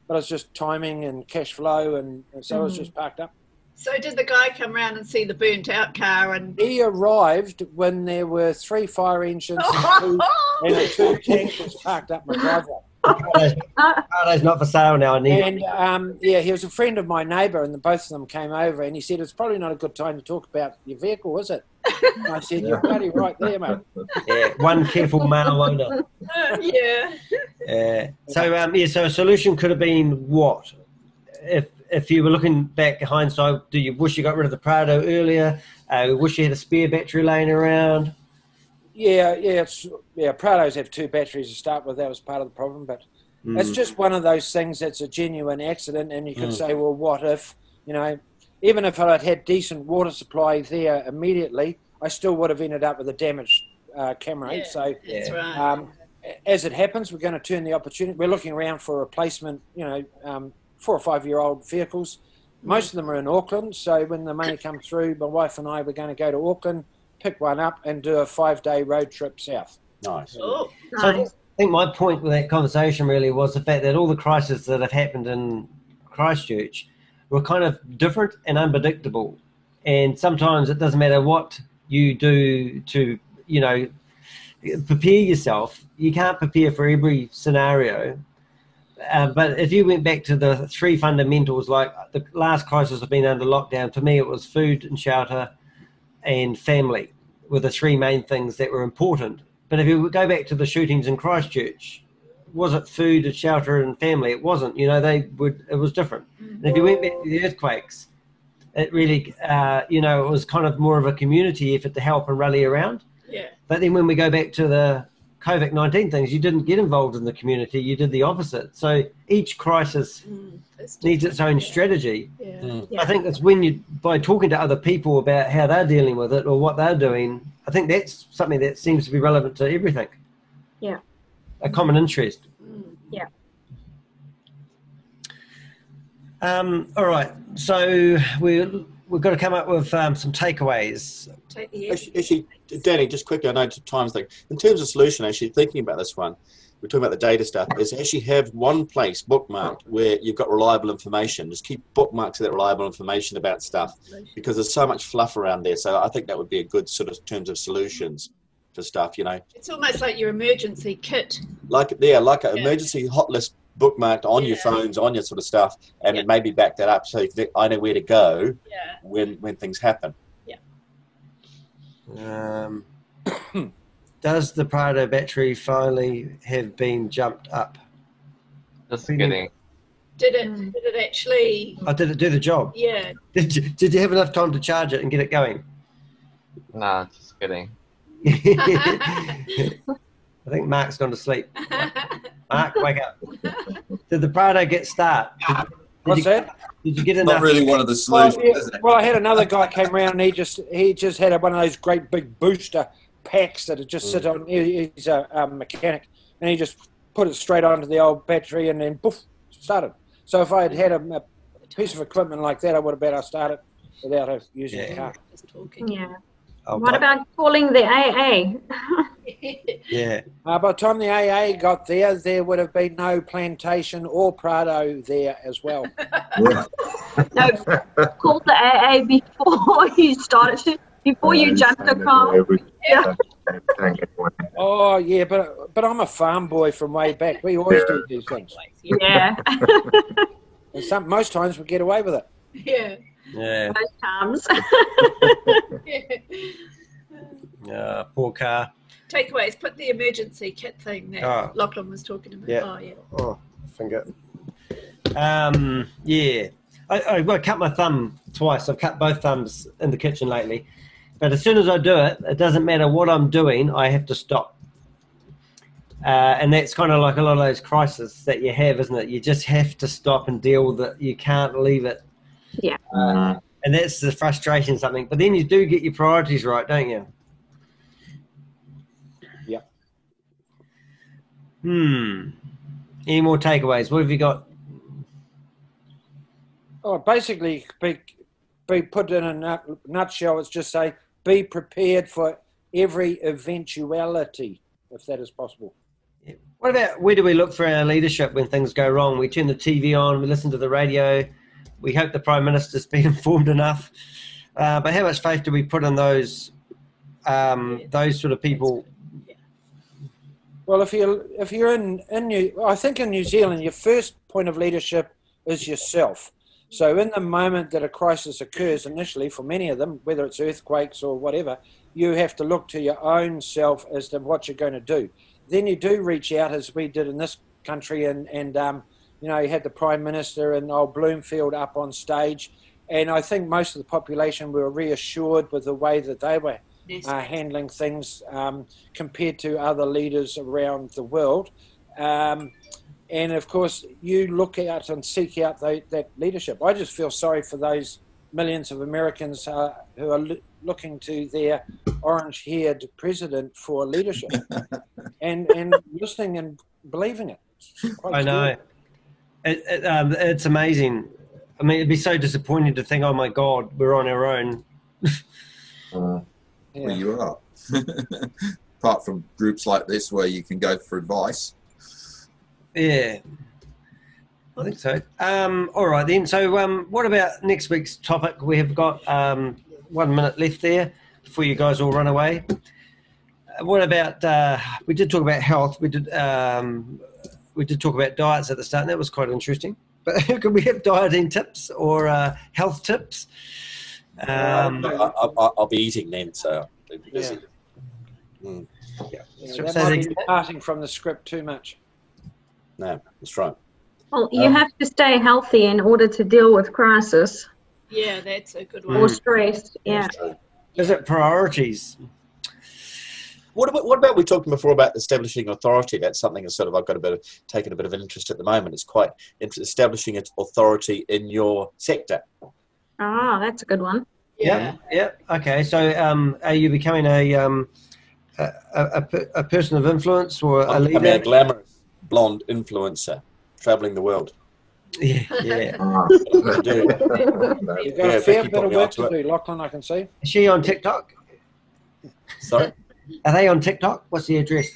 but it's just timing and cash flow, and, and so it was Mhm. just parked up. So did the guy come round and see the burnt out car and He arrived when there were three fire engines and two, (laughs) and two tankers parked up my driveway. Prado's not for sale now. I need And um, yeah, he was a friend of my neighbour, and the, both of them came over, and he said it's probably not a good time to talk about your vehicle, is it? And I said you're bloody right there, mate. Yeah, one careful male owner. (laughs) yeah. Yeah. So um, yeah, so a solution could have been what? If if you were looking back hindsight, do you wish you got rid of the Prado earlier? Uh, wish you had a spare battery laying around. Yeah, yeah, it's yeah. Prados have two batteries to start with. That was part of the problem, but it's Mm. just one of those things that's a genuine accident, and you could Mm. say, well, what if? You know, even if I'd had decent water supply there immediately, I still would have ended up with a damaged uh, camera. Yeah, so that's right. Um, as it happens, we're going to turn the opportunity. We're looking around for replacement. You know, um, four or five year old vehicles. Most of them are in Auckland. So when the money comes through, my wife and I were going to go to Auckland, pick one up, and do a five day road trip south. Nice. Oh, So I think my point with that conversation really was the fact that all the crises that have happened in Christchurch were kind of different and unpredictable. And sometimes it doesn't matter what you do to, you know, prepare yourself. You can't prepare for every scenario. Uh, but if you went back to the three fundamentals, like the last crisis have been under lockdown, for me it was food and shelter and family were the three main things that were important. But if you go back to the shootings in Christchurch, was it food and shelter and family? It wasn't. You know, they would. It was different. And if you went back to the earthquakes, it really, uh, you know, it was kind of more of a community effort to help and rally around. yeah. But then when we go back to the COVID 19 things, you didn't get involved in the community, you did the opposite. So each crisis Mm, needs its own strategy. Yeah. Mm. Yeah. I think that's when you, by talking to other people about how they're dealing with it or what they're doing, I think that's something that seems to be relevant to everything. Yeah. A common interest. Mm. Um, all right. So we, we've got to come up with um, some takeaways. Take Actually, actually, Danny, just quickly, I know it's times thing. In terms of solution, actually thinking about this one, we're talking about the data stuff, is actually have one place bookmarked where you've got reliable information. Just keep bookmarks of that reliable information about stuff because there's so much fluff around there. So I think that would be a good sort of terms of solutions for stuff, you know. It's almost like your emergency kit. Like yeah, like an Yeah. emergency hot list bookmarked on your phones, on your sort of stuff, and Yeah. maybe back that up so you think, I know where to go Yeah. when when things happen. Yeah. Um, (coughs) does the Prado battery finally have been jumped up? Just kidding. Did it? Mm. Did it actually? Oh, did it do the job? Yeah. (laughs) Did you, did you have enough time to charge it and get it going? Nah, just kidding. (laughs) I think Mark's gone to sleep. (laughs) Mark, wake up. Did the Prado get start? Did, did What's you, that? Did you get enough? Not really one of the Well, yeah, is it? well, I had another guy came around and he just he just had one of those great big booster packs that had just sit on. he- He's a um, mechanic, and he just put it straight onto the old battery, and then poof, started. So if I had had a, a piece of equipment like that, I would have better started without her using the car. Yeah. Oh, What but- about calling the AA? (laughs) Yeah. Uh, by the time the AA got there, there would have been no plantation or Prado there as well. No, call the AA (laughs) before you started, before you jumped the car. Yeah. Oh yeah, but but I'm a farm boy from way back. We always do these things. Yeah. (laughs) And some most times we get away with it. Yeah. Yeah. Most times. (laughs) Uh, poor car. Takeaways. Put the emergency kit thing that Oh. Lachlan was talking about. Yeah. Oh yeah. Oh, finger. Um, yeah. I, I, well, I cut my thumb twice. I've cut both thumbs in the kitchen lately. But as soon as I do it, it doesn't matter what I'm doing, I have to stop. Uh, and that's kind of like a lot of those crises that you have, isn't it? You just have to stop and deal with it. You can't leave it. Yeah. Uh, and that's the frustration, something. But then you do get your priorities right, don't you? Yeah. Hmm. Any more takeaways? What have you got? Oh, basically, be, be put in a nut, nutshell, it's just say be prepared for every eventuality, if that is possible. What about where do we look for our leadership when things go wrong? We turn the TV on, we listen to the radio, we hope the Prime Minister's been (laughs) informed enough. Uh, but how much faith do we put in those um, those sort of people? Well, if you're if you're in in New, I think in New Zealand, your first point of leadership is yourself. So, in the moment that a crisis occurs, initially for many of them, whether it's earthquakes or whatever, you have to look to your own self as to what you're going to do. Then you do reach out, as we did in this country, and and um, you know you had the prime minister and old Bloomfield up on stage, and I think most of the population were reassured with the way that they were uh, handling things um, compared to other leaders around the world. Um, and of course, you look out and seek out tho- that leadership. I just feel sorry for those millions of Americans uh, who are lo- looking to their orange haired president for leadership (laughs) and, and listening and believing it. It's quite I know. It, it, um, it's amazing. I mean, it'd be so disappointing to think, oh my God, we're on our own. (laughs) Uh, Well, you are. (laughs) Apart from groups like this where you can go for advice. Yeah. I think so. Um, all right then. So, um, what about next week's topic? We have got um, one minute left there before you guys all run away. Uh, What about? Uh, we did talk about health. We did. Um, we did talk about diets at the start. And that was quite interesting. But (laughs) could we have dieting tips or uh, health tips? Um, I, I, I- I'll be eating then, so I'll. Mm. Yeah, So- that might be departing from the script too much. No, that's right. Well, you Um, have to stay healthy in order to deal with crisis Yeah, that's a good Mm. one. or stress. Yeah. Is it priorities? What about, what about we talked before about establishing authority? That's something that sort of I've got a bit of taken a bit of an interest at the moment. It's quite establishing its authority in your sector. Ah, that's a good one. Yeah. Yeah. Okay. So, um, are you becoming a um, a, a, a person of influence or a I'm becoming a leader? glamorous blonde influencer, traveling the world. Yeah. Yeah. (laughs) You've got Yeah, a fair Vicky bit of me work onto to do, Lachlan, I can see. Is she on TikTok? Sorry. Are they on TikTok? What's the address?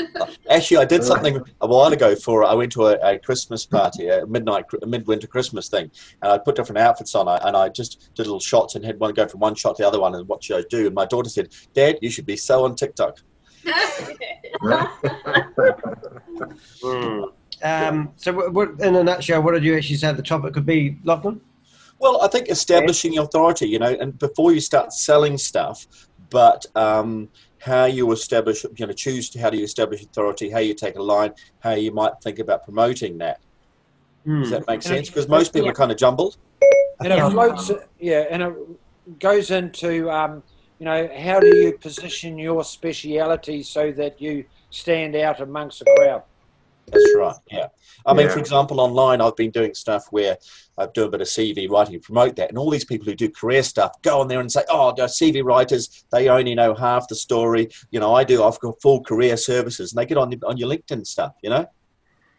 (laughs) Actually, I did something a while ago for. I went to a, a Christmas party, a midnight, a midwinter Christmas thing, and I put different outfits on. I, and I just did little shots and had one go from one shot to the other one and what should I do. And my daughter said, "Dad, you should be so on TikTok." (laughs) Um, so, what, what, in a nutshell, what did you actually say the topic could be, Lachlan? Well, I think establishing authority, you know, and before you start selling stuff, but um, how you establish, you know, choose how do you establish authority, how you take a line, how you might think about promoting that. Hmm. Does that make sense? Because most people Yeah. are kind of jumbled. And it floats, yeah, and it goes into, um, you know, how do you position your speciality so that you stand out amongst the crowd? That's right. Yeah. I mean, Yeah. for example, online, I've been doing stuff where I do a bit of CV writing to promote that, and all these people who do career stuff go on there and say, "Oh, the CV writers, they only know half the story." You know, I do. I've got full career services, and they get on on your LinkedIn stuff. You know,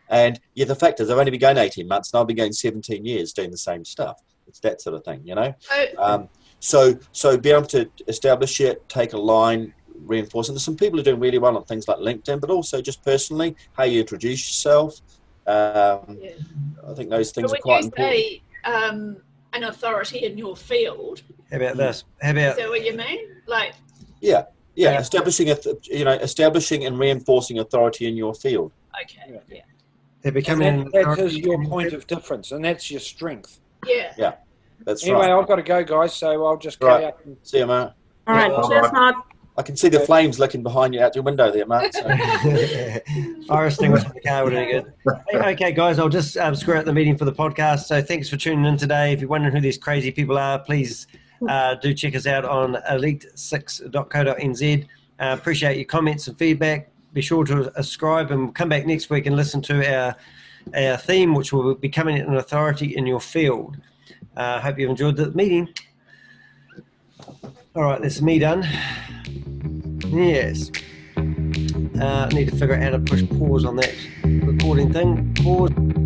and yeah, the fact is, I've only been going eighteen months, and I've been going seventeen years doing the same stuff. It's that sort of thing. You know. So, Um, so, so be able to establish it, take a line, reinforce it. There's some people who are doing really well on things like LinkedIn, but also just personally, how you introduce yourself. Um, Yeah. I think those but things are when quite you important. say um, an authority in your field, How about this? How about Is that what you mean? Like, Yeah, yeah, Yeah. establishing a, th- you know, establishing and reinforcing authority in your field. okay, yeah. They're And becoming. that, that is your point of difference, and that's your strength. Yeah. Yeah. That's Anyway, right. I've got to go, guys, so I'll just Right. carry up. and- See you, Mark. All right. Yeah. Cheers, Mark. I can see the flames licking behind you out your window there, Mark. So. (laughs) Fire extinguisher in the car would be good. Hey, okay, guys, I'll just um, screw out the meeting for the podcast. So thanks for tuning in today. If you're wondering who these crazy people are, please uh, do check us out on elite6.co.nz. Uh, appreciate your comments and feedback. Be sure to subscribe and come back next week and listen to our our theme, which will be becoming an authority in your field. I uh, hope you've enjoyed the meeting. All right, that's me done. Yes. Uh, I need to figure out how to push pause on that recording thing. Pause.